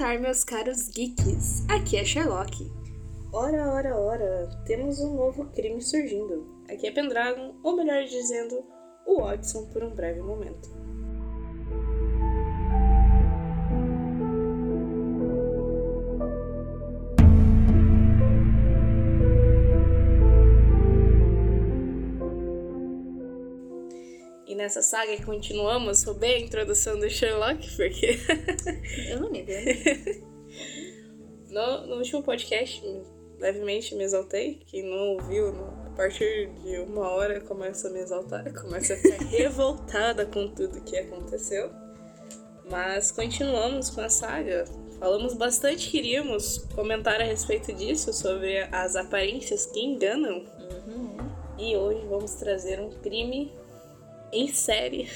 elementar, meus caros geeks. Aqui é Sherlock. Ora, ora, ora, temos um novo crime surgindo. Aqui é Pendragon, ou melhor dizendo, o Watson por um breve momento. Nessa saga continuamos, roubei a introdução do Sherlock, porque. Eu não me no, no último podcast, levemente me exaltei. Quem não ouviu, a partir de uma hora começa a me exaltar, começa a ficar revoltada com tudo que aconteceu. Mas continuamos com a saga. Falamos bastante, queríamos comentar a respeito disso, sobre as aparências que enganam. Uhum. E hoje vamos trazer um crime em série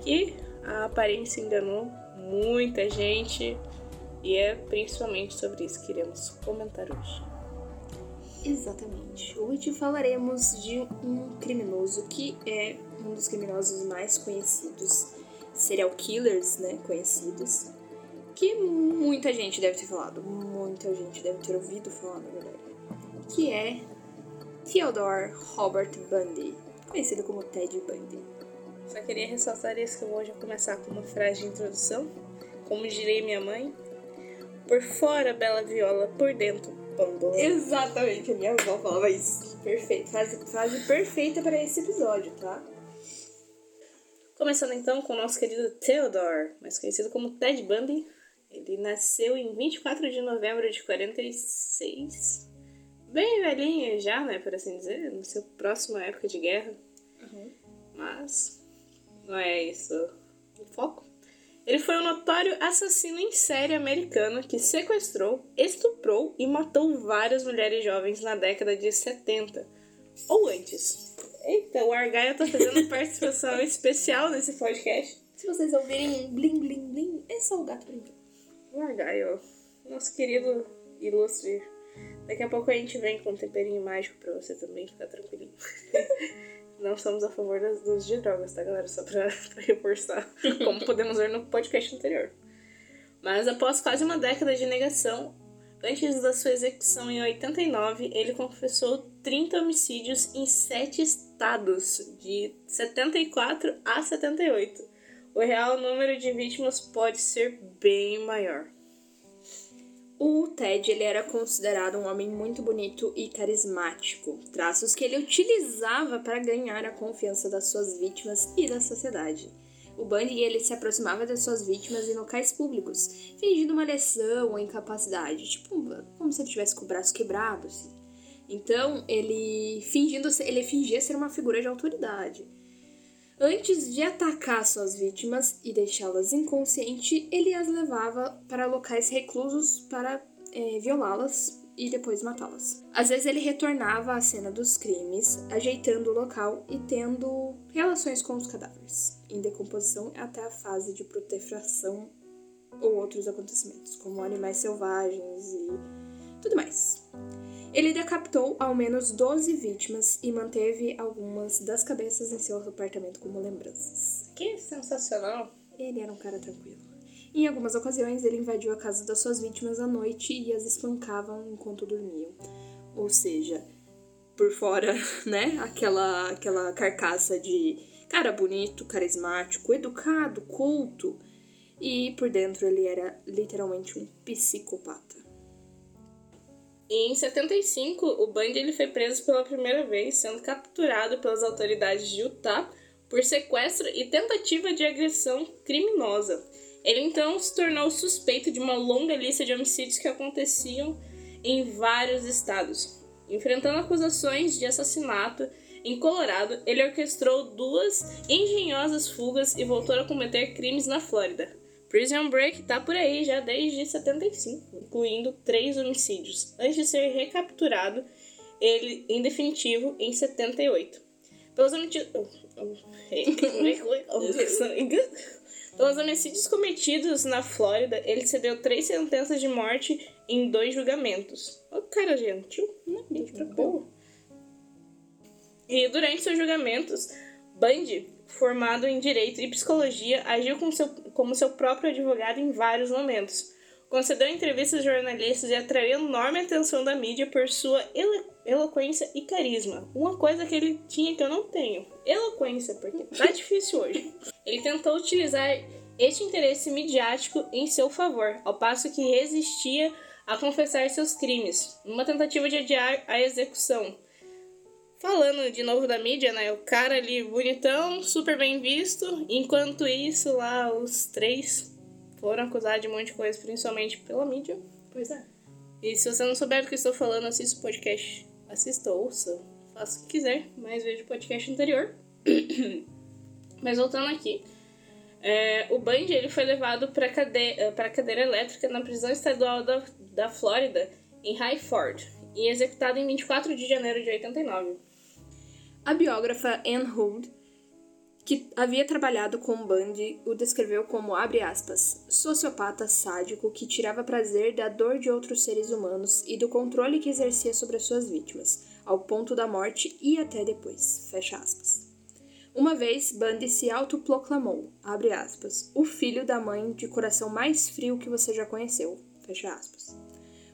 que a aparência enganou muita gente e é principalmente sobre isso que iremos comentar hoje. Exatamente. Hoje falaremos de um criminoso que é um dos criminosos mais conhecidos, serial killers, né, conhecidos, que muita gente deve ter falado, muita gente deve ter ouvido falar, na verdade, que é Theodore Robert Bundy conhecido como Ted Bundy. Só queria ressaltar isso que eu vou já começar com uma frase de introdução. Como direi minha mãe, por fora bela viola, por dentro bambolê. Exatamente, a minha avó falava isso. Perfeito, frase, frase perfeita para esse episódio, tá? Começando então com o nosso querido Theodore, mais conhecido como Ted Bundy. Ele nasceu em 24 de novembro de 46 bem velhinha já, né, por assim dizer, no seu próximo época de guerra. Uhum. Mas não é isso o foco. Ele foi um notório assassino em série americano que sequestrou, estuprou e matou várias mulheres jovens na década de 70 ou antes. Eita, o Argaia tá fazendo participação especial nesse podcast. Se vocês ouvirem um blim blim blim, é só o gato brincando. O Argaio, nosso querido ilustre Daqui a pouco a gente vem com um temperinho mágico pra você também ficar tranquilinho. Não somos a favor das, dos de drogas, tá, galera? Só pra, pra reforçar, como podemos ver no podcast anterior. Mas após quase uma década de negação, antes da sua execução em 89, ele confessou 30 homicídios em 7 estados, de 74 a 78. O real número de vítimas pode ser bem maior. O Ted ele era considerado um homem muito bonito e carismático, traços que ele utilizava para ganhar a confiança das suas vítimas e da sociedade. O Bundy ele se aproximava das suas vítimas em locais públicos, fingindo uma lesão ou incapacidade, tipo como se ele tivesse com o braço quebrado. Assim. Então ele fingindo ele fingia ser uma figura de autoridade. Antes de atacar suas vítimas e deixá-las inconscientes, ele as levava para locais reclusos para é, violá-las e depois matá-las. Às vezes ele retornava à cena dos crimes, ajeitando o local e tendo relações com os cadáveres, em decomposição até a fase de putrefação ou outros acontecimentos, como animais selvagens e tudo mais. Ele decapitou ao menos 12 vítimas e manteve algumas das cabeças em seu apartamento como lembranças. Que sensacional! Ele era um cara tranquilo. Em algumas ocasiões, ele invadiu a casa das suas vítimas à noite e as espancavam enquanto dormiam. Ou seja, por fora, né, aquela, aquela carcaça de cara bonito, carismático, educado, culto. E por dentro ele era literalmente um psicopata. E em 75, o Bundy ele foi preso pela primeira vez, sendo capturado pelas autoridades de Utah por sequestro e tentativa de agressão criminosa. Ele então se tornou suspeito de uma longa lista de homicídios que aconteciam em vários estados. Enfrentando acusações de assassinato em Colorado, ele orquestrou duas engenhosas fugas e voltou a cometer crimes na Flórida. Prison Break tá por aí já desde 75, incluindo três homicídios, antes de ser recapturado ele em definitivo em 78. Pelos homicídios. Pelos homicídios cometidos na Flórida, ele cedeu três sentenças de morte em dois julgamentos. O oh, cara gentil, né? Gente boa. E durante seus julgamentos, Bundy formado em direito e psicologia, agiu como seu, como seu próprio advogado em vários momentos. Concedeu entrevistas a jornalistas e atraiu enorme atenção da mídia por sua elo eloquência e carisma. Uma coisa que ele tinha que eu não tenho: eloquência, porque tá difícil hoje. Ele tentou utilizar este interesse midiático em seu favor, ao passo que resistia a confessar seus crimes, numa tentativa de adiar a execução. Falando de novo da mídia, né? O cara ali bonitão, super bem visto. Enquanto isso, lá os três foram acusados de um monte de coisa, principalmente pela mídia. Pois é. E se você não souber do que estou falando, assista o podcast. Assista, ouça, faça o que quiser, mas veja o podcast anterior. mas voltando aqui. É, o Bundy ele foi levado para cadeira, a cadeira elétrica na prisão estadual da, da Flórida, em Highford, e executado em 24 de janeiro de 89. A biógrafa Anne Hood, que havia trabalhado com Bundy, o descreveu como, abre aspas, sociopata sádico que tirava prazer da dor de outros seres humanos e do controle que exercia sobre as suas vítimas, ao ponto da morte e até depois, fecha aspas. Uma vez, Bundy se autoproclamou, abre aspas, o filho da mãe de coração mais frio que você já conheceu, fecha aspas.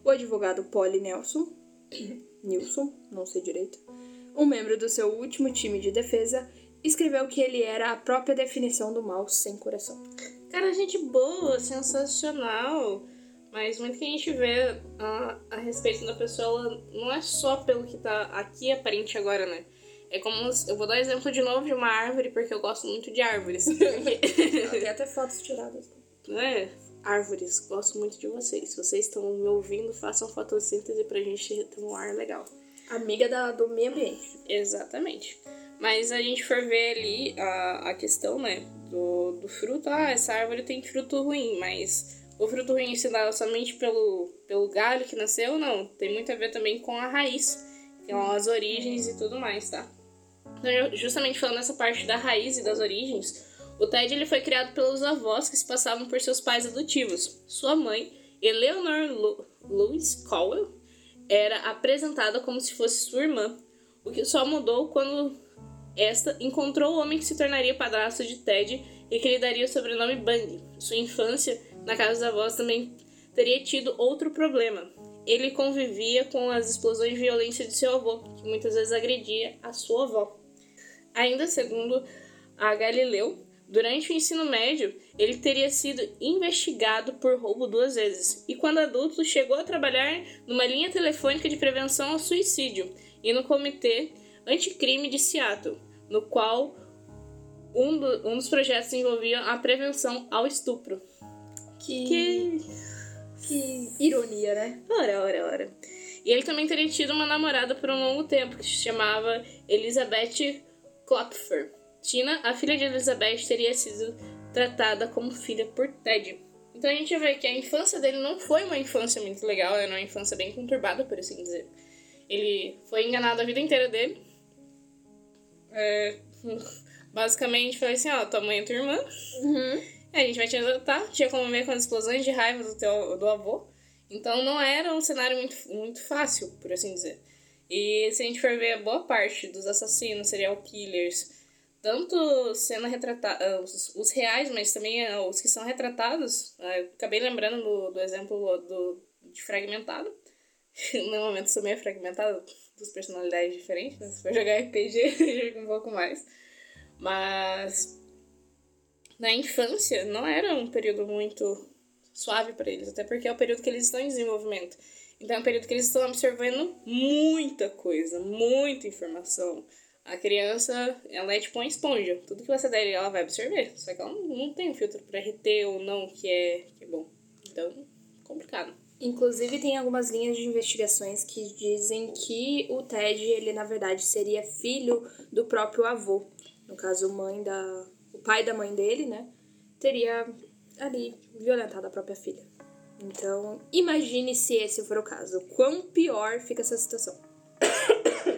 O advogado Polly Nelson, Nilson, não sei direito, um membro do seu último time de defesa, escreveu que ele era a própria definição do mal sem coração. Cara, gente boa, sensacional. Mas muito que a gente vê a, a respeito da pessoa não é só pelo que tá aqui aparente agora, né? É como. Eu vou dar exemplo de novo de uma árvore, porque eu gosto muito de árvores. Tem até fotos tiradas. É? Árvores, gosto muito de vocês. Se vocês estão me ouvindo, façam fotossíntese pra gente ter um ar legal. Amiga da, do meio ambiente. Exatamente. Mas a gente for ver ali a, a questão, né, do, do fruto, ah, essa árvore tem fruto ruim, mas o fruto ruim se dá somente pelo, pelo galho que nasceu? Não, tem muito a ver também com a raiz, que são as origens e tudo mais, tá? Então, justamente falando essa parte da raiz e das origens, o Ted ele foi criado pelos avós que se passavam por seus pais adotivos. Sua mãe, Eleanor Lu Lewis Cowell, era apresentada como se fosse sua irmã, o que só mudou quando esta encontrou o homem que se tornaria padrasto de Ted e que lhe daria o sobrenome Bundy. Sua infância na casa dos avós também teria tido outro problema. Ele convivia com as explosões de violência de seu avô, que muitas vezes agredia a sua avó. Ainda segundo a Galileu, durante o ensino médio, ele teria sido investigado por roubo duas vezes, e quando adulto chegou a trabalhar numa linha telefônica de prevenção ao suicídio e no Comitê Anticrime de Seattle, no qual um, do, um dos projetos envolvia a prevenção ao estupro. Que... que... que ironia, né? Ora, ora, ora. E ele também teria tido uma namorada por um longo tempo, que se chamava Elizabeth Klopfer. Tina, a filha de Elizabeth, teria sido tratada como filha por Ted. Então a gente vê que a infância dele não foi uma infância muito legal, era uma infância bem conturbada, por assim dizer. Ele foi enganado a vida inteira dele. É, basicamente foi assim, ó, tua mãe é tua irmã. Uhum. A gente vai te adotar. Tinha como ver com as explosões de raiva do, teu, do avô. Então não era um cenário muito, muito fácil, por assim dizer. E se a gente for ver, boa parte dos assassinos, serial killers, tanto sendo retratados, os, os, reais, mas também eh, os que são retratados, eh, acabei lembrando do, do exemplo do, de Fragmentado. no momento sou meio fragmentado, duas personalidades diferentes, né? Se for jogar RPG, joga um pouco mais. Mas na infância não era um período muito suave para eles, até porque é o período que eles estão em desenvolvimento. Então é um período que eles estão absorvendo muita coisa, muita informação. A criança, ela é tipo uma esponja. Tudo que você der ela vai absorver. Só que ela não tem um filtro para reter ou não que é, que é bom. Então, complicado. Inclusive, tem algumas linhas de investigações que dizem que o Ted, ele na verdade seria filho do próprio avô. No caso, mãe da. O pai da mãe dele, né? Teria ali violentado a própria filha. Então, imagine se esse for o caso. Quão pior fica essa situação.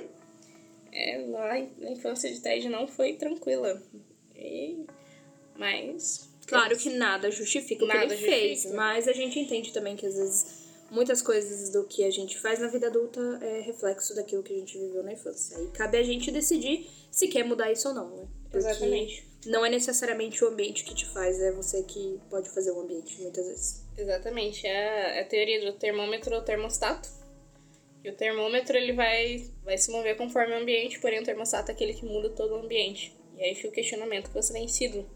É, lá a infância de Ted não foi tranquila. E... Mas. Claro que nada justifica nada o que ele justifica. fez, mas a gente entende também que às vezes muitas coisas do que a gente faz na vida adulta é reflexo daquilo que a gente viveu na infância. Aí cabe a gente decidir se quer mudar isso ou não, né? Porque Exatamente. não é necessariamente o ambiente que te faz, é você que pode fazer o ambiente, muitas vezes. Exatamente. É a teoria do termômetro ou termostato. E o termômetro ele vai, vai se mover conforme o ambiente, porém o termostato é aquele que muda todo o ambiente. E aí fica o questionamento que você tem sido.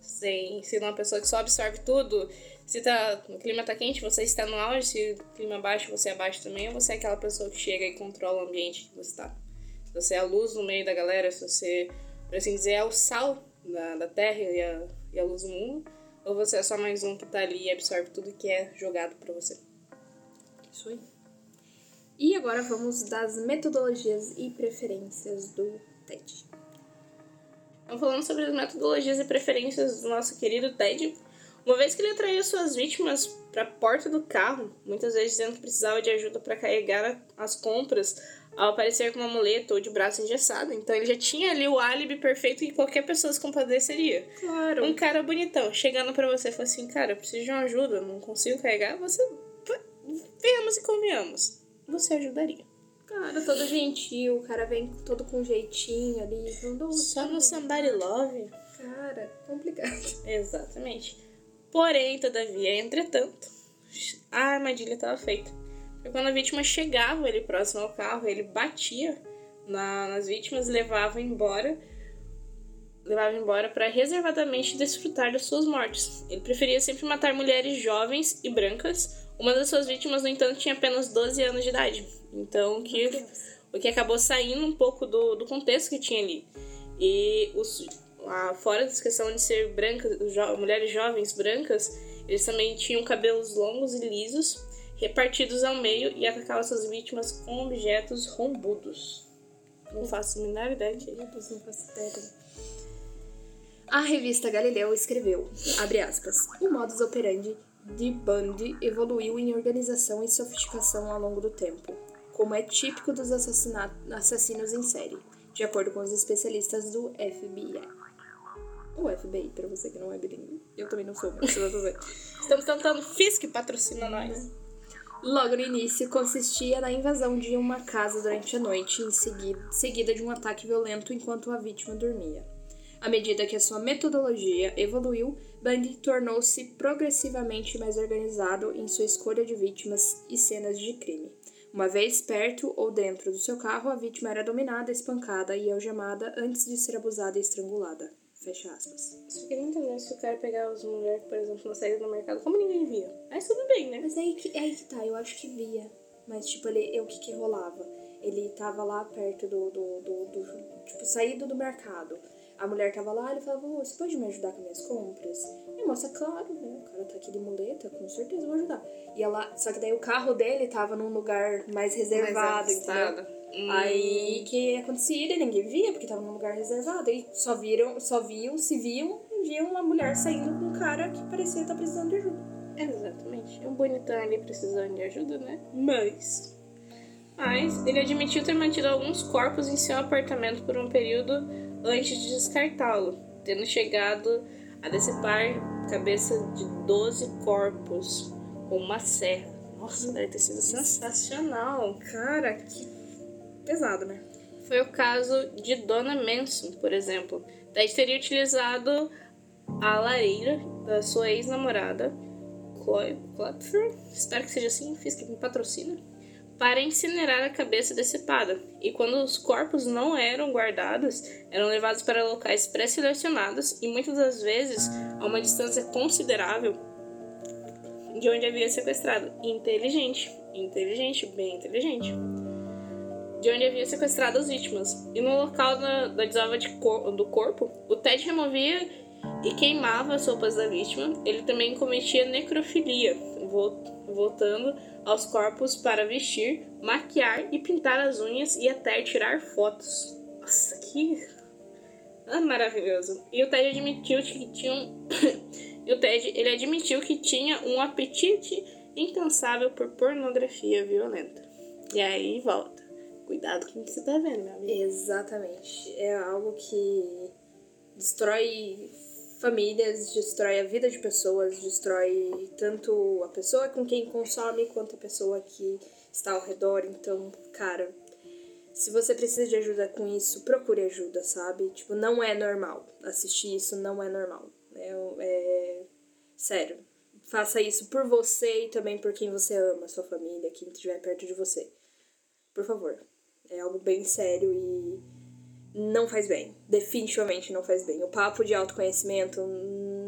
Você tem sido uma pessoa que só absorve tudo. Se tá, o clima tá quente, você está no auge. Se o clima é baixo, você é baixo também. Ou você é aquela pessoa que chega e controla o ambiente que você está. Se você é a luz no meio da galera, se você, por assim dizer, é o sal da, da terra e a, e a luz do mundo. Ou você é só mais um que tá ali e absorve tudo que é jogado para você. Isso aí. E agora vamos das metodologias e preferências do TED. Então, falando sobre as metodologias e preferências do nosso querido Ted, uma vez que ele atraiu suas vítimas para a porta do carro, muitas vezes dizendo que precisava de ajuda para carregar as compras ao aparecer com uma muleta ou de braço engessado. Então ele já tinha ali o álibi perfeito que qualquer pessoa se compadeceria. Claro. Um cara bonitão chegando para você e falando assim: Cara, eu preciso de uma ajuda, não consigo carregar. Você. Venhamos e convenhamos. Você ajudaria. Cara, todo gentil, o cara vem todo com jeitinho ali. Falando, Só no Somebody Love. Cara, complicado. Exatamente. Porém, todavia, entretanto, a armadilha estava feita. Porque quando a vítima chegava ele próximo ao carro, ele batia na, nas vítimas, levava embora, levava embora para reservadamente desfrutar das suas mortes. Ele preferia sempre matar mulheres jovens e brancas. Uma das suas vítimas, no entanto, tinha apenas 12 anos de idade. Então, que, o que acabou saindo um pouco do, do contexto que tinha ali. E os, a, fora dessa questão de ser brancas, jo, mulheres jovens brancas, eles também tinham cabelos longos e lisos, repartidos ao meio e atacavam suas vítimas com objetos rombudos. Não faço a menor ideia que não faço ideia. A revista Galileu escreveu, abre aspas, o modus operandi de Bundy evoluiu em organização e sofisticação ao longo do tempo, como é típico dos assassinos em série, de acordo com os especialistas do FBI. O FBI, para você que não é bilíngue. Eu também não sou, mas você vai. Estamos tentando FISC patrocina nós. Logo no início, consistia na invasão de uma casa durante a noite, em seguida, seguida de um ataque violento enquanto a vítima dormia. À medida que a sua metodologia evoluiu, Bundy tornou-se progressivamente mais organizado em sua escolha de vítimas e cenas de crime. Uma vez perto ou dentro do seu carro, a vítima era dominada, espancada e algemada antes de ser abusada e estrangulada. Fecha aspas. Só queria entender se o cara pegar as mulheres, por exemplo, na saída do mercado, como ninguém via. Mas tudo bem, né? Mas é aí que, é aí que tá, eu acho que via. Mas, tipo, ele, o que que rolava? Ele tava lá perto do, do, do, do tipo, saído do mercado. A mulher tava lá, ele falava, você pode me ajudar com minhas compras? E a moça, claro, né? O cara tá aqui de muleta, com certeza vou ajudar. E ela, só que daí o carro dele tava num lugar mais reservado, mais entendeu? Hum. Aí que acontecia, ninguém via, porque tava num lugar reservado. E só viram, só viam, se viam, e viam uma mulher saindo com um cara que parecia estar precisando de ajuda. Exatamente. É um bonitão ali precisando de ajuda, né? Mas. Mas ele admitiu ter mantido alguns corpos em seu apartamento por um período antes de descartá-lo, tendo chegado a decepar cabeça de 12 corpos com uma serra. Nossa, deve ter sido sensacional. Cara, que pesado, né? Foi o caso de Dona Manson, por exemplo. Ted teria utilizado a lareira da sua ex-namorada, Chloe Clapper, espero que seja assim, fiz que me patrocina, para incinerar a cabeça decepada. E quando os corpos não eram guardados, eram levados para locais pré-selecionados e muitas das vezes a uma distância considerável de onde havia sequestrado. Inteligente, inteligente, bem inteligente de onde havia sequestrado as vítimas. E no local da, da desova de cor, do corpo, o Ted removia e queimava as roupas da vítima. Ele também cometia necrofilia, voltando aos corpos para vestir, maquiar e pintar as unhas e até tirar fotos. Nossa, que ah, maravilhoso. E o Ted admitiu que tinha um... o Ted, ele admitiu que tinha um apetite incansável por pornografia violenta. E aí volta. Cuidado com o que você tá vendo, meu amigo. Exatamente. É algo que destrói famílias, destrói a vida de pessoas, destrói tanto a pessoa com quem consome quanto a pessoa que está ao redor. Então, cara, Se você precisa de ajuda com isso, procure ajuda, sabe? Tipo, não é normal. Assistir isso não é normal. É, é... Sério. Faça isso por você e também por quem você ama, sua família, quem estiver perto de você. Por favor. É algo bem sério e não faz bem. Definitivamente não faz bem. O papo de autoconhecimento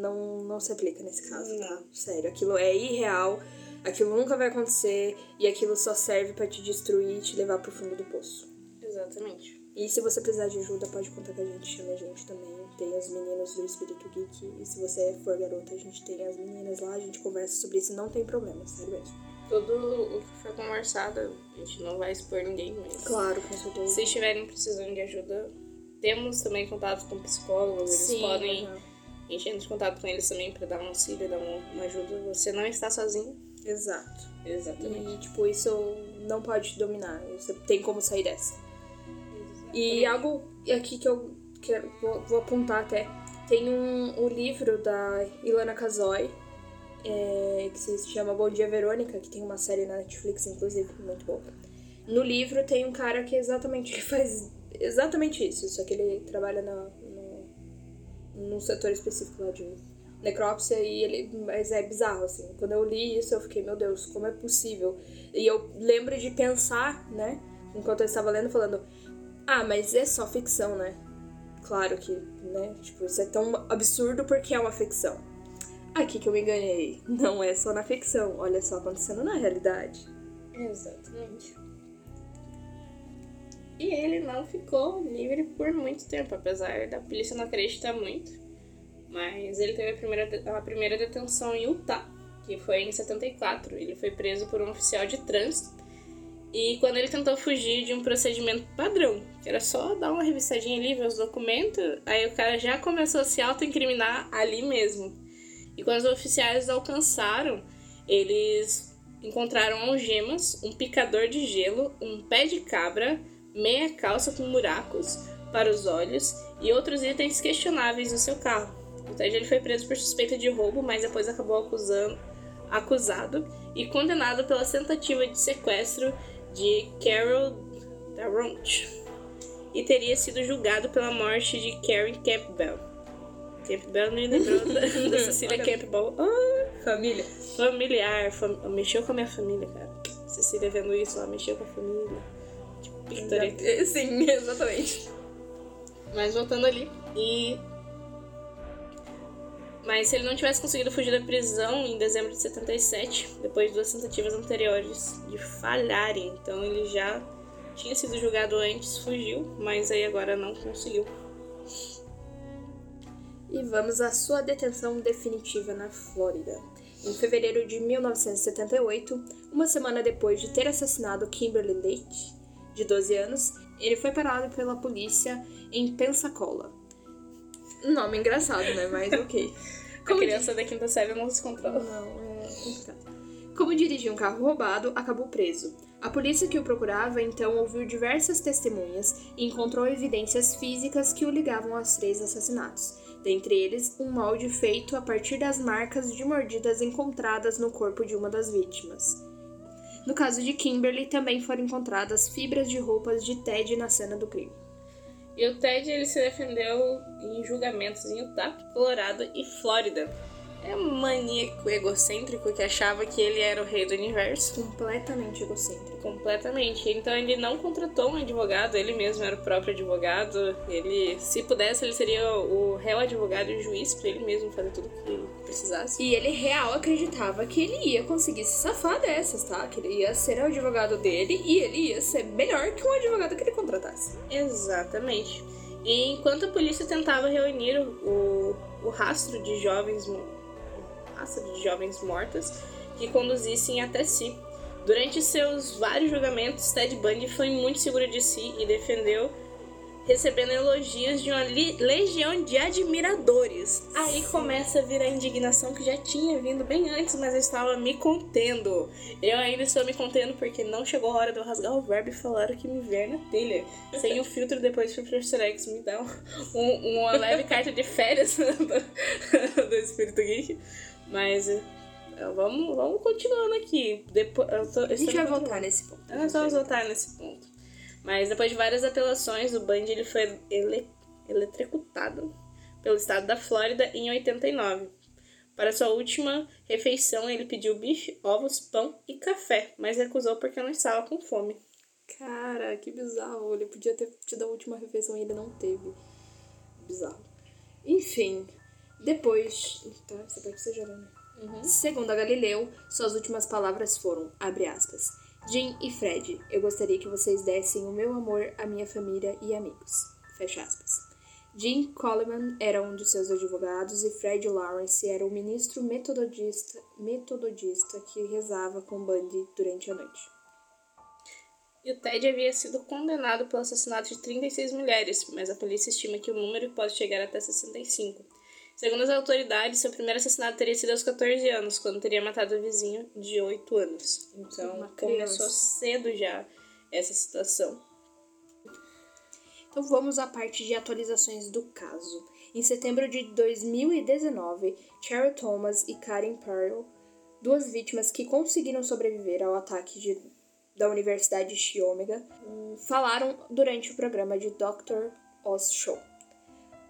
não, não se aplica nesse caso, tá? Sério, aquilo é irreal, aquilo nunca vai acontecer e aquilo só serve para te destruir e te levar pro fundo do poço. Exatamente. E se você precisar de ajuda, pode contar com a gente, chame a gente também. Tem os meninos do Espírito Geek. E se você for garota, a gente tem as meninas lá, a gente conversa sobre isso, não tem problema, sério mesmo. Tudo o que for conversado, a gente não vai expor ninguém, mas. Claro, com certeza. Se estiverem precisando de ajuda, temos também contato com psicólogos, eles Sim, podem. aham. A gente entra em contato com eles também pra dar um auxílio, dar uma, ajuda. Você não está sozinho. Exato. Exatamente. E, tipo, isso não pode te dominar. Você tem como sair dessa. E algo aqui que eu quero, vou, vou apontar até. Tem um, o livro da Ilana Kazoy, é, que se chama Bom Dia Verônica, que tem uma série na Netflix, inclusive, muito boa. No livro tem um cara que exatamente que faz exatamente isso, só que ele trabalha na, no, num setor específico lá de necrópsia e ele mas é bizarro assim. Quando eu li isso eu fiquei, meu Deus, como é possível? E eu lembro de pensar, né, enquanto eu estava lendo falando, ah, mas é só ficção, né? Claro que, né, tipo, isso é tão absurdo porque é uma ficção. Aqui que eu me enganei. Não é só na ficção, olha só acontecendo na realidade. Exatamente. E ele não ficou livre por muito tempo, apesar da polícia não acreditar muito. Mas ele teve a primeira, a primeira detenção em Utah, que foi em 74. Ele foi preso por um oficial de trânsito. E quando ele tentou fugir de um procedimento padrão, que era só dar uma revistadinha ali, ver os documentos, aí o cara já começou a se autoincriminar ali mesmo. E quando os oficiais alcançaram, eles encontraram algemas, um picador de gelo, um pé de cabra, meia calça com buracos para os olhos e outros itens questionáveis no seu carro. O Ted ele foi preso por suspeita de roubo, mas depois acabou acusando, acusado e condenado pela tentativa de sequestro de Carol Darront e teria sido julgado pela morte de Karen Campbell. Campbell me lembrou da, da Cecília. Campbell. Ah, Família. familiar, fam... mexeu com a minha família, cara. Cecília vendo isso, ela mexeu com a família. Tipo, pictoria. Sim, exatamente. Mas voltando ali. E. Mas se ele não tivesse conseguido fugir da prisão em dezembro de 77, depois de duas tentativas anteriores de falharem, então ele já tinha sido julgado antes, fugiu, mas aí agora não conseguiu. E vamos à sua detenção definitiva na Flórida. Em fevereiro de 1978, uma semana depois de ter assassinado Kimberly Lake, de 12 anos, ele foi parado pela polícia em Pensacola. Nome engraçado, né? Mas ok. A criança da quinta série não se controla. Não, é complicado. Como dirigia um carro roubado, acabou preso. A polícia que o procurava então ouviu diversas testemunhas e encontrou evidências físicas que o ligavam aos três assassinatos. Dentre eles, um molde feito a partir das marcas de mordidas encontradas no corpo de uma das vítimas. No caso de Kimberly, também foram encontradas fibras de roupas de Ted na cena do crime. E o Ted ele se defendeu em julgamentos em Utah, Colorado e Flórida. É um maníaco egocêntrico que achava que ele era o rei do universo. Completamente egocêntrico. Completamente. Então ele não contratou um advogado, ele mesmo era o próprio advogado. Ele, se pudesse, ele seria o réu advogado e o juiz para ele mesmo fazer tudo que ele precisasse. E ele real acreditava que ele ia conseguir se safar dessas, tá? Que ele ia ser o advogado dele e ele ia ser melhor que um advogado que ele contratasse. Exatamente. E enquanto a polícia tentava reunir o, o rastro de jovens o rastro de jovens mortas que conduzissem até si. Durante seus vários julgamentos, Ted Bundy foi muito seguro de si e defendeu, recebendo elogios de uma legião de admiradores. Aí começa a vir a indignação que já tinha vindo bem antes, mas eu estava me contendo. Eu ainda estou me contendo porque não chegou a hora de eu rasgar o verbo e falar o que me vier na telha. Sem o filtro depois pro Professor X me dar um, um- uma leve carta de férias do, do Espírito Geek. Mas é, vamos, vamos continuando aqui. Depois, eu tô, eu A gente vai voltar nesse ponto. nós vamos voltar nesse ponto. Mas depois de várias apelações, o Bundy ele foi ele, eletrocutado pelo estado da Flórida em 89. Para sua última refeição, ele pediu bife, ovos, pão e café, mas recusou porque não estava com fome. Cara, que bizarro. Ele podia ter tido a última refeição e ele não teve. Bizarro. Enfim, depois. Tá, essa parte você já né? Uhum. Segundo a Galileu, suas últimas palavras foram, abre aspas, Jim e Fred, eu gostaria que vocês dessem o meu amor à minha família e amigos. Fecha aspas. Jim Coleman era um de seus advogados e Fred Lawrence era o ministro metodista, metodista que rezava com Bundy durante a noite. E o Ted havia sido condenado pelo assassinato de 36 mulheres, mas a polícia estima que o número pode chegar até 65. Segundo as autoridades, seu primeiro assassinato teria sido aos 14 anos, quando teria matado o vizinho de 8 anos. Então começou cedo já essa situação. Então vamos à parte de atualizações do caso. Em setembro de 2019, Cheryl Thomas e Karen Pearl, duas vítimas que conseguiram sobreviver ao ataque de, da Universidade de Chiomega, falaram durante o programa de Dr. Oz Show.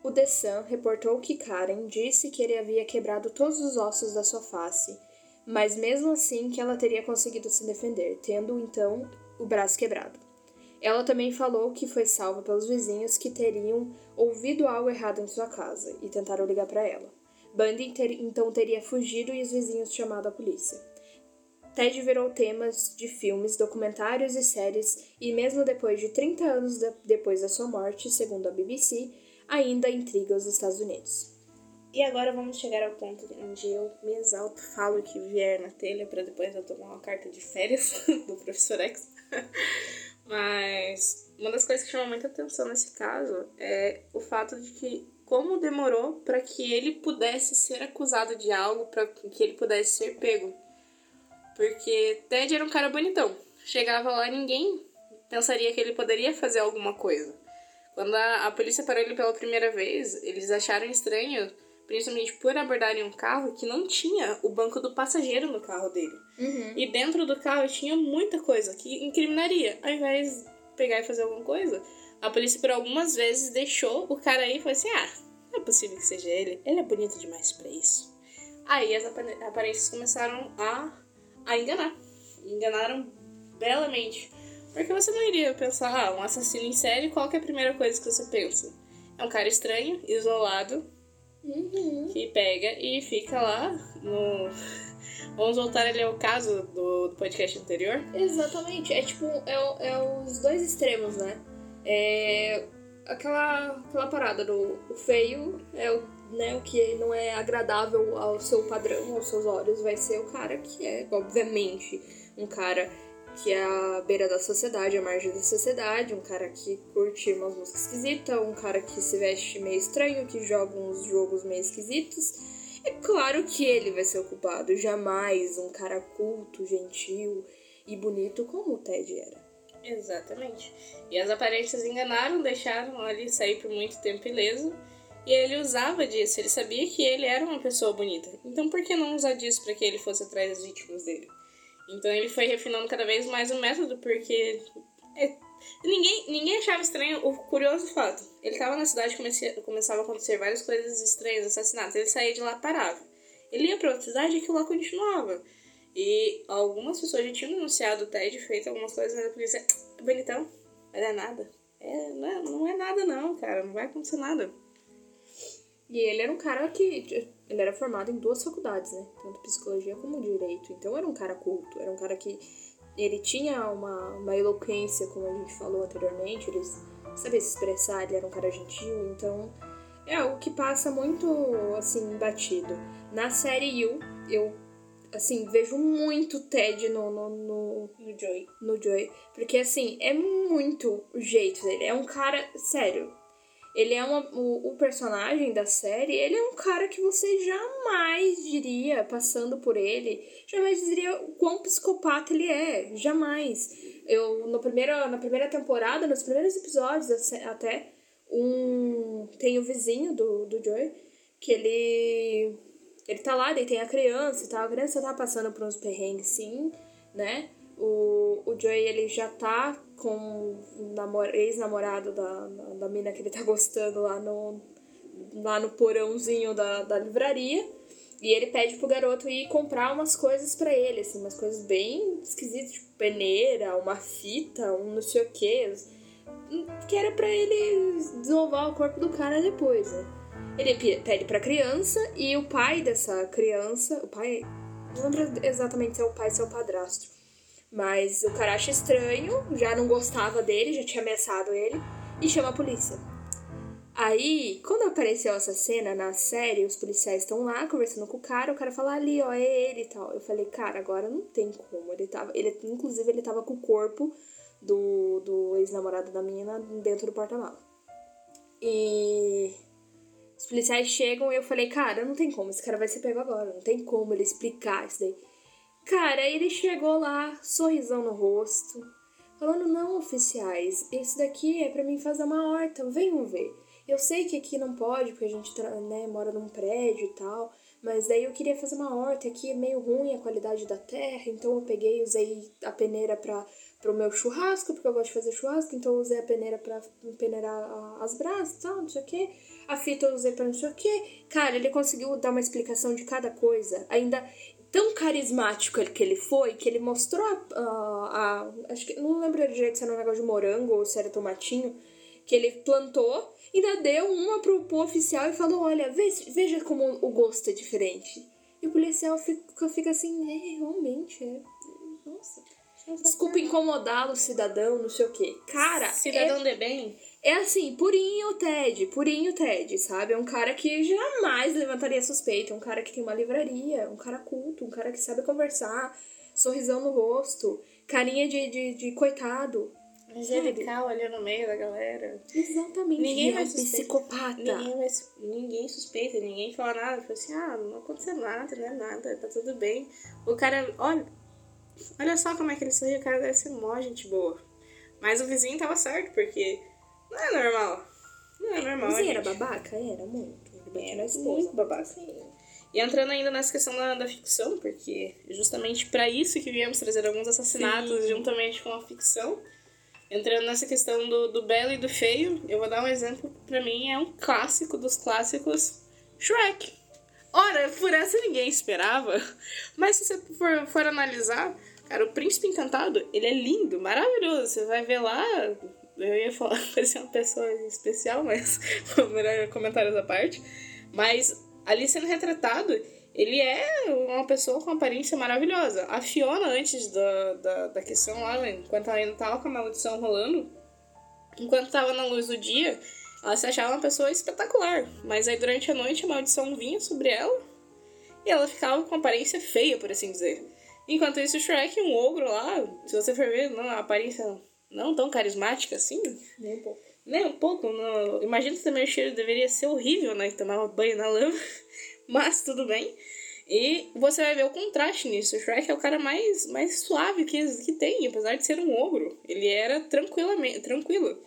O The Sun reportou que Karen disse que ele havia quebrado todos os ossos da sua face, mas mesmo assim que ela teria conseguido se defender, tendo então o braço quebrado. Ela também falou que foi salva pelos vizinhos que teriam ouvido algo errado em sua casa e tentaram ligar para ela. Bundy ter, então teria fugido e os vizinhos chamado a polícia. Ted virou temas de filmes, documentários e séries, e mesmo depois de 30 anos de, depois da sua morte, segundo a BBC, ainda intriga os Estados Unidos. E agora vamos chegar ao ponto onde eu me exalto, falo que vier na telha para depois eu tomar uma carta de férias do professor X. Mas uma das coisas que chama muita atenção nesse caso é o fato de que como demorou para que ele pudesse ser acusado de algo, para que ele pudesse ser pego. Porque Ted era um cara bonitão. Chegava lá, ninguém pensaria que ele poderia fazer alguma coisa. Quando a, a polícia parou ele pela primeira vez, eles acharam estranho, principalmente por abordarem um carro que não tinha o banco do passageiro no carro dele. Uhum. E dentro do carro tinha muita coisa que incriminaria. Ao invés de pegar e fazer alguma coisa, a polícia por algumas vezes deixou o cara aí e falou assim: ah, não é possível que seja ele, ele é bonito demais para isso. Aí as aparências começaram a, a enganar. Enganaram belamente. Porque você não iria pensar, ah, um assassino em série, qual que é a primeira coisa que você pensa? É um cara estranho, isolado, uhum. que pega e fica lá no. Vamos voltar ali ao caso do, do podcast anterior? Exatamente. É tipo, é, é os dois extremos, né? É aquela, aquela parada do o feio é o, né, o que não é agradável ao seu padrão, aos seus olhos, vai ser o cara que é, obviamente, um cara que é a beira da sociedade, a margem da sociedade, um cara que curte umas músicas esquisitas, um cara que se veste meio estranho, que joga uns jogos meio esquisitos. É claro que ele vai ser o culpado, jamais um cara culto, gentil e bonito como o Ted era. Exatamente. E as aparências enganaram, deixaram ele sair por muito tempo ileso. E ele usava disso, ele sabia que ele era uma pessoa bonita. Então por que não usar disso para que ele fosse atrás das vítimas dele? Então ele foi refinando cada vez mais o método, porque é, ninguém, ninguém achava estranho o curioso fato. Ele estava na cidade e começava a acontecer várias coisas estranhas, assassinatos. Ele saía de lá parava. Ele ia para outra cidade e aquilo lá continuava. E algumas pessoas já tinham denunciado o Ted, feito algumas coisas, mas a polícia, bonitão, vai dar nada. É, não, é, não é nada não, cara, não vai acontecer nada. E ele era um cara que. Ele era formado em duas faculdades, né? Tanto psicologia como direito. Então era um cara culto, era um cara que. Ele tinha uma, uma eloquência, como a gente falou anteriormente, ele sabia se expressar, ele era um cara gentil, então. É algo que passa muito, assim, batido. Na série You, eu, assim, vejo muito Ted no, no, no, no Joey. No Joey. Porque, assim, é muito o jeito dele. É um cara, sério, ele é uma, o, o, personagem da série, ele é um cara que você jamais diria, passando por ele, jamais diria o quão psicopata ele é. Jamais. Eu, no primeiro, na primeira temporada, nos primeiros episódios até, um tem o vizinho do, do Joey, que ele. Ele tá lá, ele tem a criança e tal. A criança tá passando por uns perrengues, sim, né? O, o, Joey ele já tá com o ex-namorado da, da, da mina que ele tá gostando lá no, lá no porãozinho da, da livraria. E ele pede pro garoto ir comprar umas coisas para ele, assim, umas coisas bem esquisitas, tipo peneira, uma fita, um não sei o que, que era para ele desovar o corpo do cara depois, né? Ele pede pra criança e o pai dessa criança, o pai, não lembro exatamente se é o pai, se é o padrasto, mas o cara acha estranho, já não gostava dele, já tinha ameaçado ele e chama a polícia. Aí, quando apareceu essa cena na série, os policiais estão lá conversando com o cara, o cara fala ali, ó, é ele e tal. Eu falei, cara, agora não tem como. Ele tava. Ele, inclusive, ele tava com o corpo do, do ex-namorado da menina dentro do porta-mala. E os policiais chegam e eu falei, cara, não tem como, esse cara vai ser pego agora, não tem como ele explicar isso daí. Cara, ele chegou lá, sorrisão no rosto, falando, não, oficiais, esse daqui é para mim fazer uma horta, venham ver. Eu sei que aqui não pode, porque a gente né, mora num prédio e tal, mas daí eu queria fazer uma horta, aqui é meio ruim a qualidade da terra, então eu peguei usei a peneira para o meu churrasco, porque eu gosto de fazer churrasco, então eu usei a peneira para peneirar as brasas e tal, não sei o que. A fita eu usei para não sei o que. Cara, ele conseguiu dar uma explicação de cada coisa, ainda tão carismático que ele foi, que ele mostrou a, a, a acho que não lembro direito se era um negócio de morango ou se era tomatinho, que ele plantou ainda deu uma pro, pro oficial e falou: Olha, veja, veja como o gosto é diferente. E o policial fica, fica assim: É, realmente, é. Nossa. Desculpa incomodá-lo, cidadão, não sei o quê. Cara. Cidadão é, de bem? É assim, purinho Ted, purinho Ted, sabe? É um cara que jamais levantaria suspeita. Um cara que tem uma livraria, um cara culto, um cara que sabe conversar, sorrisão no rosto, carinha de, de, de coitado. Angelical ali no meio da galera. Exatamente. Ninguém vai é psicopata. Ninguém, vai, ninguém suspeita, ninguém fala nada. Fala assim, ah, não aconteceu nada, não é nada, tá tudo bem. O cara, olha, olha só como é que ele sorriu, o cara deve ser mó gente boa. Mas o vizinho tava certo, porque não é normal. Não é normal. Vizinho era babaca? Era muito. Era muito babaca. Sim. E entrando ainda nessa questão da, da ficção, porque justamente para isso que viemos trazer alguns assassinatos Sim. juntamente com a ficção Entrando nessa questão do, do belo e do feio, eu vou dar um exemplo que pra mim é um clássico dos clássicos, Shrek. Ora, por essa ninguém esperava, mas se você for, for analisar, cara, o Príncipe Encantado, ele é lindo, maravilhoso. Você vai ver lá, eu ia falar, parecia uma pessoa especial, mas melhor comentários à parte. Mas ali sendo retratado, ele é uma pessoa com aparência maravilhosa. A Fiona, antes da, da, da questão lá, enquanto ela ainda tava com a maldição rolando, enquanto tava na luz do dia, ela se achava uma pessoa espetacular. Mas aí durante a noite a maldição vinha sobre ela e ela ficava com aparência feia, por assim dizer. Enquanto isso, o Shrek, um ogro lá, se você for ver, não, a aparência não tão carismática assim. Nem um pouco. Nem um pouco. Não. Imagina que também o cheiro deveria ser horrível, né? Tomar banho na lama mas tudo bem. E você vai ver o contraste nisso. O Shrek é o cara mais, mais suave que, que tem, apesar de ser um ogro. Ele era tranquilamente, tranquilo.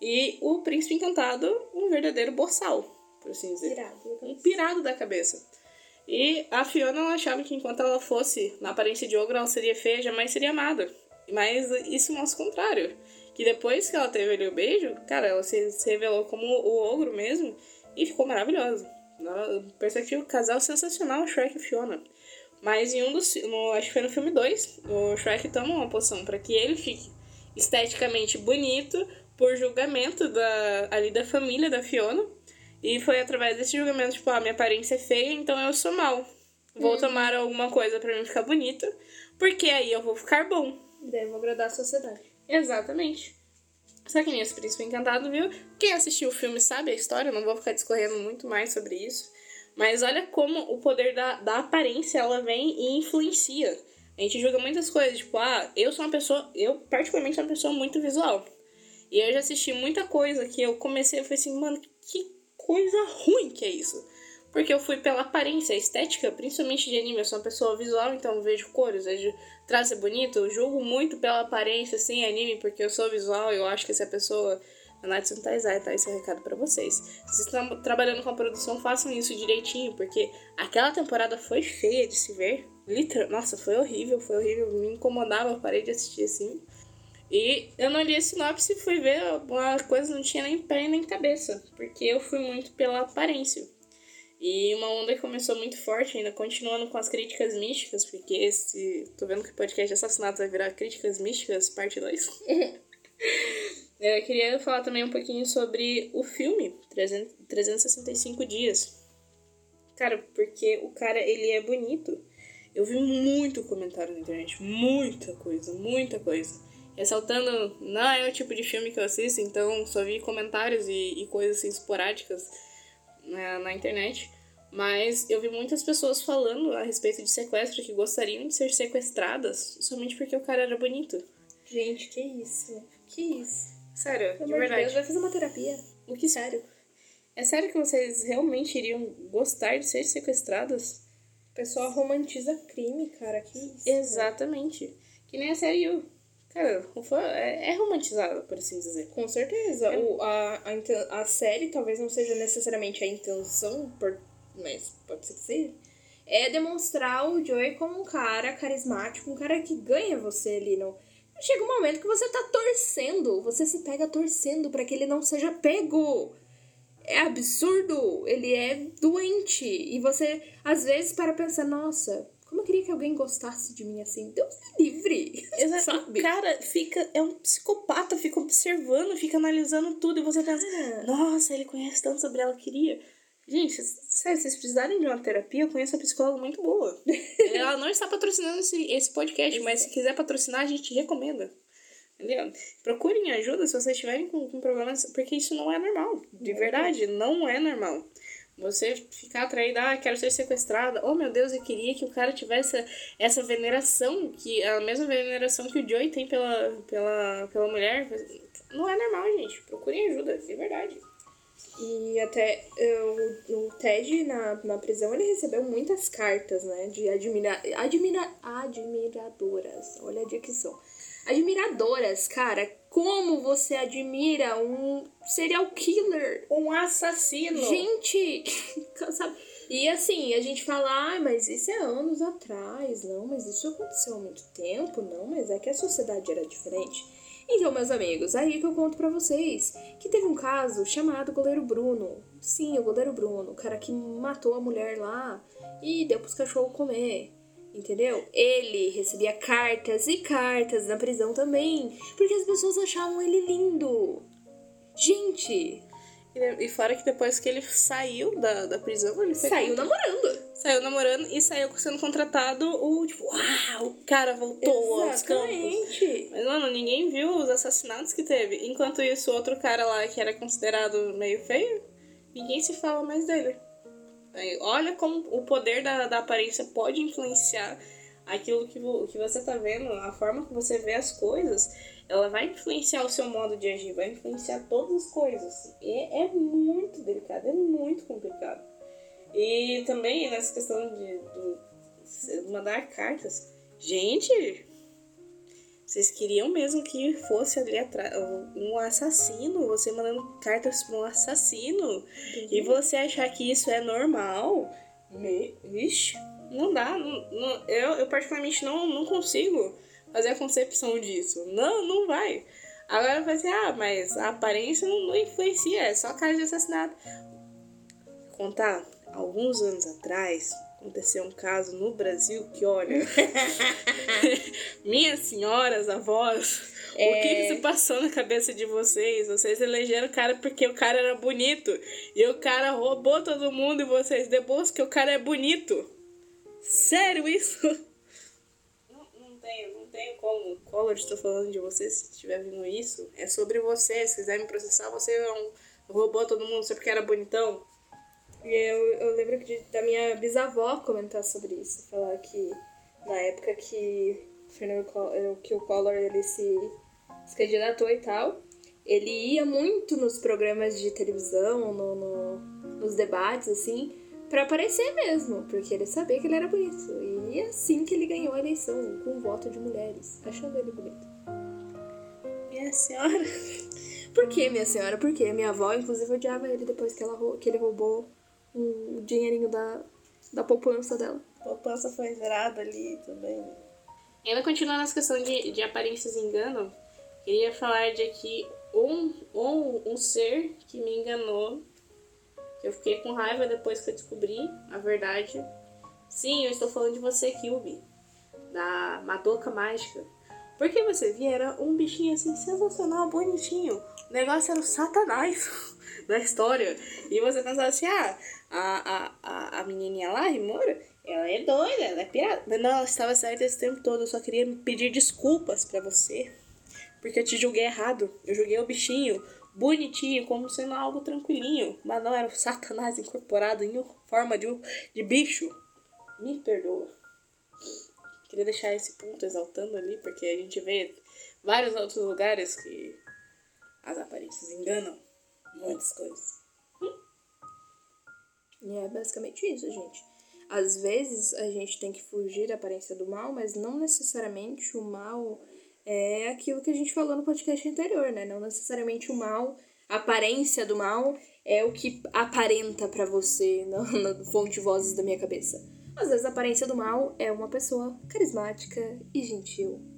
E o Príncipe Encantado, um verdadeiro boçal, por assim dizer. Pirado. Um pirado da cabeça. E a Fiona ela achava que enquanto ela fosse na aparência de ogro, ela seria feia, jamais seria amada. Mas isso mostra o contrário. Que depois que ela teve ali o beijo, cara, ela se, se revelou como o ogro mesmo e ficou maravilhosa. Perspectiva, casal sensacional, Shrek e Fiona. Mas em um dos. No, acho que foi no filme 2, o Shrek toma uma poção para que ele fique esteticamente bonito por julgamento da, ali da família da Fiona. E foi através desse julgamento, tipo, ah, minha aparência é feia, então eu sou mal. Vou hum. tomar alguma coisa para mim ficar bonita, porque aí eu vou ficar bom. Vou agradar a sociedade. Exatamente. Só que nesse Príncipe Encantado, viu? Quem assistiu o filme sabe a história, não vou ficar discorrendo muito mais sobre isso. Mas olha como o poder da, da aparência ela vem e influencia. A gente julga muitas coisas, tipo, ah, eu sou uma pessoa, eu particularmente sou uma pessoa muito visual. E eu já assisti muita coisa que eu comecei, eu falei assim, mano, que coisa ruim que é isso. Porque eu fui pela aparência, estética, principalmente de anime. Eu sou uma pessoa visual, então vejo cores, vejo traço bonito. Eu julgo muito pela aparência, assim, anime, porque eu sou visual. Eu acho que se a pessoa a Natsu Taizai, tá? Esse é o recado pra vocês. Se vocês estão trabalhando com a produção, façam isso direitinho, porque aquela temporada foi feia de se ver. Literal, nossa, foi horrível, foi horrível. Me incomodava, eu parei de assistir assim. E eu não li a sinopse e fui ver, uma coisa não tinha nem pé nem cabeça, porque eu fui muito pela aparência. E uma onda que começou muito forte, ainda continuando com as críticas místicas, porque esse. tô vendo que o podcast de assassinato vai virar críticas místicas, parte 2. eu queria falar também um pouquinho sobre o filme 365 Dias. Cara, porque o cara, ele é bonito. Eu vi muito comentário na internet, muita coisa, muita coisa ressaltando, não é o tipo de filme que eu assisto, então só vi comentários e, e coisas assim, esporádicas na, na internet. Mas eu vi muitas pessoas falando a respeito de sequestro que gostariam de ser sequestradas somente porque o cara era bonito. Gente, que isso? Que isso? Sério, Pelo de verdade. Deus, vai fazer uma terapia. O que Sério. É sério que vocês realmente iriam gostar de ser sequestradas? O pessoal romantiza crime, cara. Que isso? Exatamente. Que nem a série You. Cara, é, é romantizada, por assim dizer. Com certeza. O, a, a, a série talvez não seja necessariamente a intenção, por, mas pode ser que seja. É demonstrar o Joey como um cara carismático, um cara que ganha você ali. No... Chega um momento que você tá torcendo, você se pega torcendo pra que ele não seja pego. É absurdo, ele é doente. E você, às vezes, para pensar, nossa, como eu queria que alguém gostasse de mim assim. Deus me livre. Exato. Sabe? O cara fica. É um psicopata, fica observando, fica analisando tudo. E você pensa, Cara. nossa, ele conhece tanto sobre ela, queria. Gente, sério, se vocês precisarem de uma terapia, eu conheço uma psicóloga muito boa. ela não está patrocinando esse, esse podcast, mas se quiser patrocinar, a gente recomenda. Entendeu? Procurem ajuda se vocês estiverem com, com problemas, porque isso não é normal. De verdade, não é normal. Você ficar atraída, ah, quero ser sequestrada. Oh, meu Deus, eu queria que o cara tivesse essa veneração, que a mesma veneração que o Joey tem pela, pela, pela mulher. Não é normal, gente. Procurem ajuda, de verdade. E até eu, o Ted, na, na prisão, ele recebeu muitas cartas, né? De admira, admira, admiradoras. Olha a dicção. Admiradoras, cara. Como você admira um serial killer? Um assassino. Gente, sabe? E assim, a gente fala, ah, mas isso é anos atrás, não, mas isso aconteceu há muito tempo, não, mas é que a sociedade era diferente. Então, meus amigos, aí que eu conto pra vocês que teve um caso chamado Goleiro Bruno. Sim, o Goleiro Bruno, o cara que matou a mulher lá e deu pros cachorros comer. Entendeu? Ele recebia cartas e cartas na prisão também, porque as pessoas achavam ele lindo. Gente, E, fora que depois que ele saiu da, da prisão, ele saiu namorando. Saiu namorando e saiu sendo contratado o, tipo, uau, o cara voltou aos campos. Exatamente. Mas, mano, ninguém viu os assassinatos que teve. Enquanto isso, outro cara lá que era considerado meio feio, ninguém se fala mais dele. Olha como o poder da, da aparência pode influenciar aquilo que, vo, que você tá vendo, a forma que você vê as coisas, ela vai influenciar o seu modo de agir, vai influenciar todas as coisas. E é, é muito delicado, é muito complicado. E também nessa questão de, de mandar cartas. Gente, vocês queriam mesmo que fosse ali atrás um assassino, você mandando cartas para um assassino, e você achar que isso é normal? Me... Vixe, não dá. Não, não- eu, eu, particularmente, não, não consigo fazer a concepção disso. Não, não vai. Agora vai ser, ah, mas a aparência não, não influencia, é só cara de assassinato. Contar, alguns anos atrás, aconteceu um caso no Brasil que, olha, minhas senhoras, avós, o que, É. que se passou na cabeça de vocês? Vocês elegeram o cara porque o cara era bonito e o cara roubou todo mundo e vocês depois que o cara é bonito. Sério isso? Não, não tenho, não tenho como. Collor, estou falando de você, se estiver vendo isso. É sobre você. Se quiser me processar, você é um roubou todo mundo só porque era bonitão. E eu, eu lembro de, da minha bisavó comentar sobre isso. Falar que na época que, o Fernando eh, que o Collor ele se, se candidatou e tal, ele ia muito nos programas de televisão, no, no- nos debates, assim, pra aparecer mesmo, porque ele sabia que ele era bonito. E assim que ele ganhou a eleição, com o voto de mulheres, achando ele bonito. Minha senhora. Por que, minha senhora? Por quê? Minha avó, inclusive, odiava ele depois que, ela, que ele roubou o dinheirinho da, da poupança dela. A poupança foi zerada ali também. Ainda continuando nessa questão de, de aparências e engano, queria falar de aqui um, um, um ser que me enganou. Que eu fiquei com raiva depois que eu descobri a verdade. Sim, eu estou falando de você, Kyubi. Da Madoka Mágica. Porque você via, era um bichinho assim sensacional, bonitinho. O negócio era o satanás da história. E você pensava assim, ah, a, a, a, menininha lá, Rimura, ela é doida, ela é pirata. Mas não, ela estava certa esse tempo todo. Eu só queria pedir desculpas pra você. Porque eu te julguei errado. Eu julguei o bichinho bonitinho, como sendo algo tranquilinho. Mas não, era o satanás incorporado em forma de, de bicho. Me perdoa. Queria deixar esse ponto exaltando ali, porque a gente vê vários outros lugares que as aparências enganam muitas coisas. E é basicamente isso, gente. Às vezes a gente tem que fugir da aparência do mal, mas não necessariamente o mal é aquilo que a gente falou no podcast anterior, né? Não necessariamente o mal, a aparência do mal é o que aparenta pra você no, no fonte vozes da minha cabeça. Às vezes a aparência do mal é uma pessoa carismática e gentil.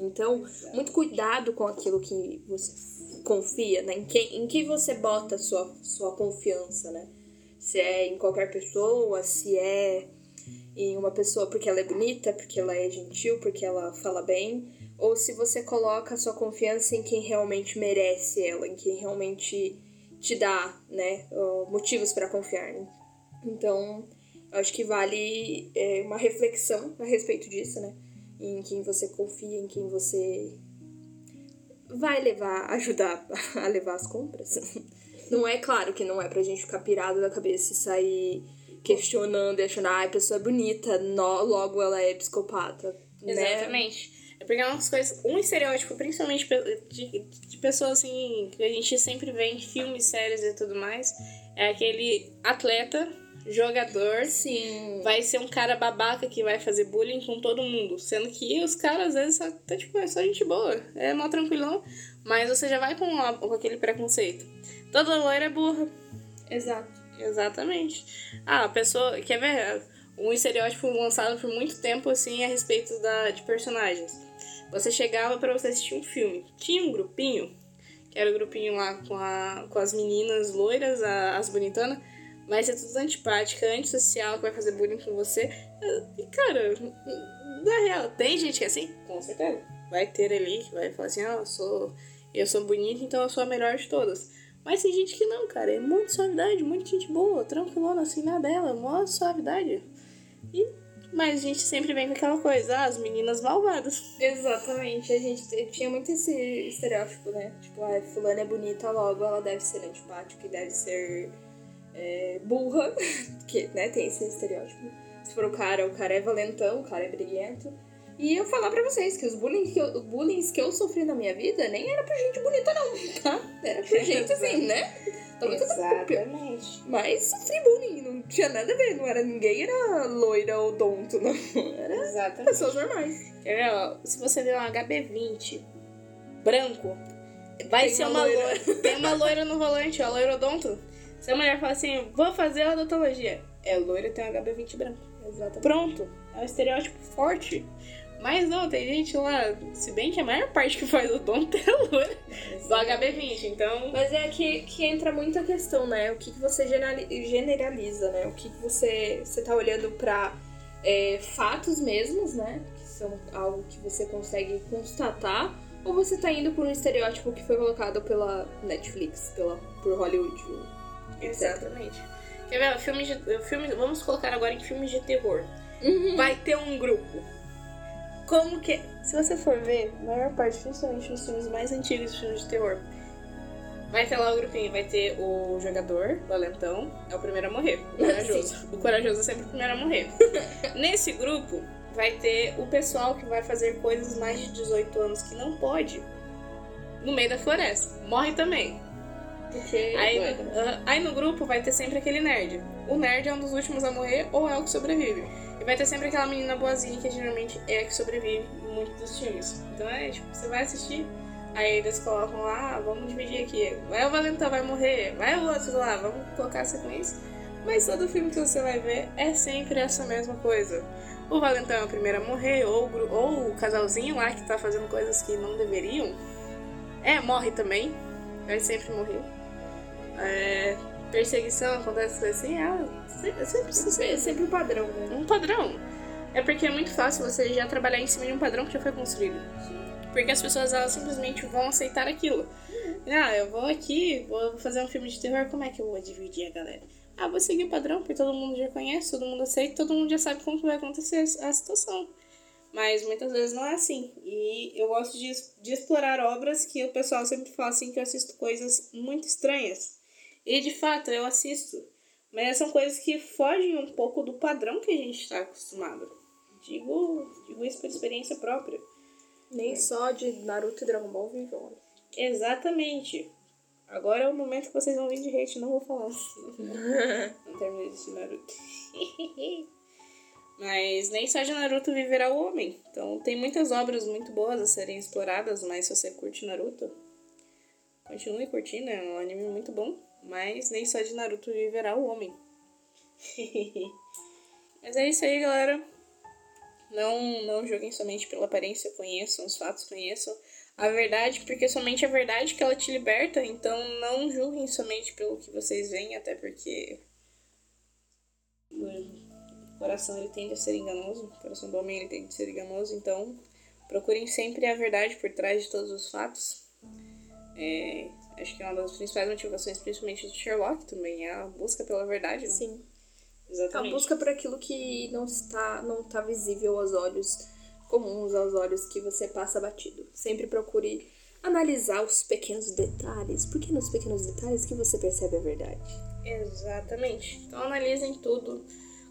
Então, muito cuidado com aquilo que você confia, né? Em quem, em que você bota sua, sua confiança, né? Se é em qualquer pessoa, se é em uma pessoa porque ela é bonita, porque ela é gentil, porque ela fala bem, ou se você coloca sua confiança em quem realmente merece ela, em quem realmente te dá, né, motivos para confiar. né? Então, acho que vale é, uma reflexão a respeito disso, né? Em quem você confia, em quem você vai levar, ajudar a levar as compras. Não é claro que não é pra gente ficar pirado da cabeça e sair questionando e achando, ah, a pessoa é bonita, logo ela é psicopata. Né? Exatamente. É porque é umas coisas. Um estereótipo, principalmente de, de pessoas assim, que a gente sempre vê em filmes, séries e tudo mais, é aquele atleta, jogador. Sim. Vai ser um cara babaca que vai fazer bullying com todo mundo. Sendo que os caras, às vezes, só, tá, tipo, é só gente boa. É mó tranquilão. Mas você já vai com, a- com aquele preconceito. Toda loira é burra. Exato. Exatamente. Ah, a pessoa. Quer ver? Um estereótipo lançado por muito tempo, assim, a respeito da, de personagens. Você chegava pra você assistir um filme. Tinha um grupinho, que era o grupinho lá com, a, com as meninas loiras, a- as bonitonas. Vai ser tudo antipática, antissocial, que vai fazer bullying com você. E, cara, na real, tem gente que é assim? Com certeza. Vai ter ali que vai falar assim, ah, eu sou, eu sou bonita, então eu sou a melhor de todas. Mas tem gente que não, cara. É muito suavidade, muita gente boa, tranquilona, assim, na dela, mó suavidade. E, mas a gente sempre vem com aquela coisa, ah, as meninas malvadas. Exatamente. A gente tinha muito esse estereótipo, né? Tipo, ah, fulana é bonita, logo ela deve ser antipática e deve ser é, burra. Porque, né, tem esse estereótipo. Se for o cara, o cara é valentão, o cara é briguento. E eu falar pra vocês que os bullying que eu, bullying que eu sofri na minha vida nem era pra gente bonita, não, tá? Era pra gente assim, né? Tava tudo Exatamente. Mas sofri bullying, não tinha nada a ver, não era ninguém, era loira ou donto, não. Era Exatamente. pessoas normais. Se você ver um HB20 branco, vai Tem ser uma uma loira. loira. Tem uma loira no volante, ó, loirodonto. Se a mulher fala assim, vou fazer a odontologia, é loira tem um HB20 branco. Exatamente. Pronto, é um estereótipo forte. Mas não, tem gente lá, se bem que a maior parte que faz odonto é loira do HB20, então... Mas é que, que entra muito a questão, né? O que, que você generali- generaliza, né? O que, que você, você tá olhando pra é, fatos mesmos, né? Que são algo que você consegue constatar. Ou você tá indo por um estereótipo que foi colocado pela Netflix, pela, por Hollywood. Exatamente. Quer ver, ó, filmes de, filme, vamos colocar agora em filmes de terror. Uhum. vai ter um grupo. Como que. Se você for ver, a maior parte, principalmente nos filmes mais antigos de filmes de terror, vai ter lá o grupinho, vai ter o jogador, o valentão, é o primeiro a morrer. O corajoso. o corajoso é sempre o primeiro a morrer. Nesse grupo, vai ter o pessoal que vai fazer coisas mais de 18 anos que não pode. No meio da floresta. Morre também. Porque Aí, doido, né? aí no grupo vai ter sempre aquele nerd. O nerd é um dos últimos a morrer ou é o que sobrevive. E vai ter sempre aquela menina boazinha que geralmente é a que sobrevive em muitos dos filmes. Então é tipo, você vai assistir, Aí eles colocam lá, ah, vamos dividir aqui. Vai o Valentão, vai morrer. Vai o outro lá, vamos colocar a sequência. Mas todo filme que você vai ver é sempre essa mesma coisa. O Valentão é o primeiro a morrer, ou, ou o casalzinho lá que tá fazendo coisas que não deveriam. É, morre também. Vai sempre morrer. É, perseguição, acontece assim. É, sempre, sempre, É sempre um padrão, né? um padrão. É porque é muito fácil você já trabalhar em cima de um padrão que já foi construído. Porque as pessoas elas simplesmente vão aceitar aquilo. Ah, eu vou aqui, vou fazer um filme de terror, como é que eu vou dividir a galera? Ah, vou seguir o padrão, porque todo mundo já conhece, todo mundo aceita, todo mundo já sabe como vai acontecer a situação. Mas muitas vezes não é assim. E eu gosto de, de explorar obras que o pessoal sempre fala assim que eu assisto coisas muito estranhas. E de fato eu assisto. Mas são coisas que fogem um pouco do padrão que a gente está acostumado. Digo, digo isso por experiência própria. Nem só de Naruto e Dragon Ball vive homem. Exatamente. Agora é o momento que vocês vão vir de hate, não vou falar. não terminei de assistir Naruto. mas nem só de Naruto viverá o homem. Então tem muitas obras muito boas a serem exploradas, mas se você curte Naruto, continue curtindo, é um anime muito bom. Mas nem só de Naruto viverá o homem. mas é isso aí, galera. Não, não julguem somente pela aparência, conheçam os fatos, conheçam a verdade, porque somente a verdade que ela te liberta, então não julguem somente pelo que vocês veem, até porque o coração ele tende a ser enganoso, o coração do homem ele tende a ser enganoso, então procurem sempre a verdade por trás de todos os fatos. É, acho que é uma das principais motivações, principalmente de Sherlock, também é a busca pela verdade. Né? Sim. Exatamente. A busca por aquilo que não está, não está visível aos olhos comuns, aos olhos que você passa batido. Sempre procure analisar os pequenos detalhes, porque nos pequenos detalhes que você percebe a verdade. Exatamente. Então analisem tudo.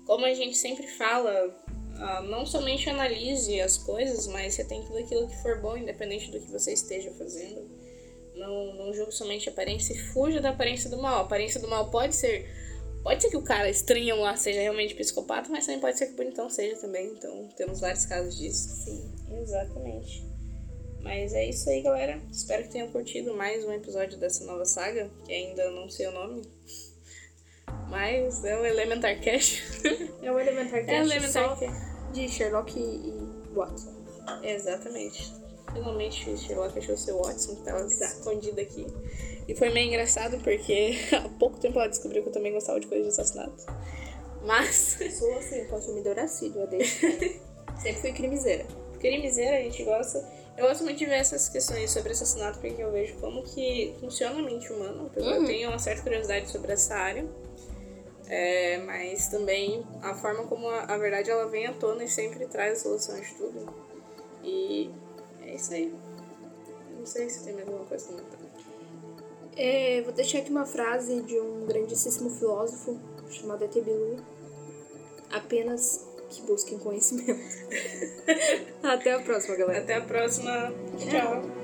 Como a gente sempre fala, ah, não somente analise as coisas, mas tem tudo aquilo que for bom, independente do que você esteja fazendo. Não, não julgue somente a aparência e fuja da aparência do mal. A aparência do mal pode ser Pode ser que o cara estranho lá seja realmente psicopata, mas também pode ser que o bonitão seja também. Então temos vários casos disso. Sim. Exatamente. Mas é isso aí, galera. Espero que tenham curtido mais um episódio dessa nova saga, que ainda não sei o nome. Mas é o Elementar Cash. É o Elementar Cash É o Elementar Cash. de Sherlock e Watson. Exatamente. Finalmente Sherlock achou seu Watson, que tava Exato. escondido aqui. E foi meio engraçado porque há pouco tempo ela descobriu que eu também gostava de coisas de assassinato. Mas, Sou assim, consumidora assídua desde Sempre fui crimiseira. crimiseira a gente gosta. Eu gosto muito de ver essas questões sobre assassinato porque eu vejo como que funciona a mente humana. porque Eu Uhum. tenho uma certa curiosidade sobre essa área. É, mas também a forma como a, a verdade ela vem à tona e sempre traz a solução de tudo. E é isso aí. Não sei se tem mais alguma coisa a comentar. É, vou deixar aqui uma frase de um grandíssimo filósofo chamado Etebilu. Apenas que busquem conhecimento. Até a próxima, galera. Até a próxima. Tchau.